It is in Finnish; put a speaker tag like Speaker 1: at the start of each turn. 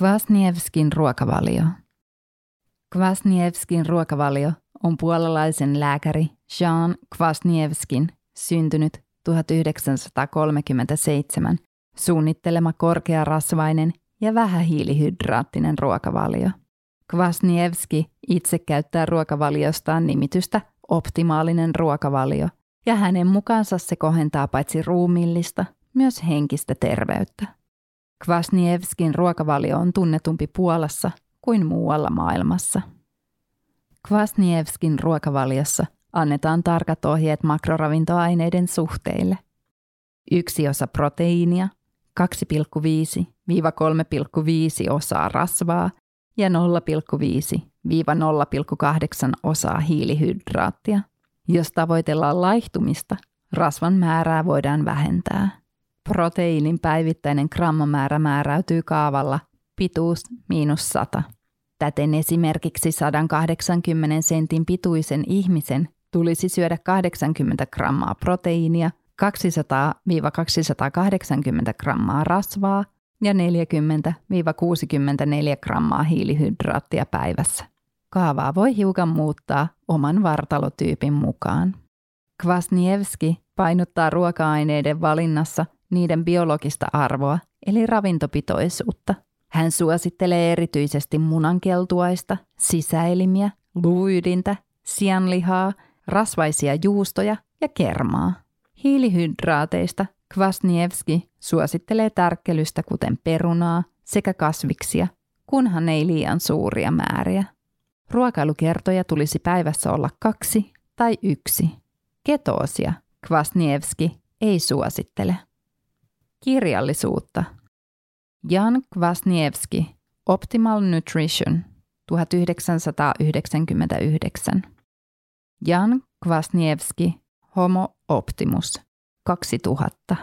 Speaker 1: Kvasnievskin ruokavalio. Kvasnievskin ruokavalio on puolalaisen lääkäri Jean Kvasnievskin syntynyt 1937 suunnittelema korkearasvainen ja vähähiilihydraattinen ruokavalio. Kvasnievski itse käyttää ruokavaliostaan nimitystä optimaalinen ruokavalio, ja hänen mukaansa se kohentaa paitsi ruumiillista, myös henkistä terveyttä. Kvasnievskin ruokavalio on tunnetumpi Puolassa kuin muualla maailmassa. Kvasnievskin ruokavaliossa annetaan tarkat ohjeet makroravintoaineiden suhteille. Yksi osa proteiinia, 2,5-3,5 osaa rasvaa ja 0,5-0,8 osaa hiilihydraattia. Jos tavoitellaan laihtumista, rasvan määrää voidaan vähentää. Proteiinin päivittäinen grammamäärä määräytyy kaavalla pituus miinus 100. Täten esimerkiksi 180 sentin pituisen ihmisen tulisi syödä 80 grammaa proteiinia, 200-280 grammaa rasvaa ja 40-64 grammaa hiilihydraattia päivässä. Kaavaa voi hiukan muuttaa oman vartalotyypin mukaan. Kvasnievski painottaa ruoka-aineiden valinnassa niiden biologista arvoa, eli ravintopitoisuutta. Hän suosittelee erityisesti munankeltuaista, sisäelimiä, luuydintä, sianlihaa, rasvaisia juustoja ja kermaa. Hiilihydraateista Kvasnievski suosittelee tärkkelystä kuten perunaa sekä kasviksia, kunhan ei liian suuria määriä. Ruokailukertoja tulisi päivässä olla kaksi tai yksi. Ketoosia Kvasnievski ei suosittele. Kirjallisuutta. Jan Kvasnievski, Optimal Nutrition, 1999. Jan Kvasnievski, Homo Optimus, 2000.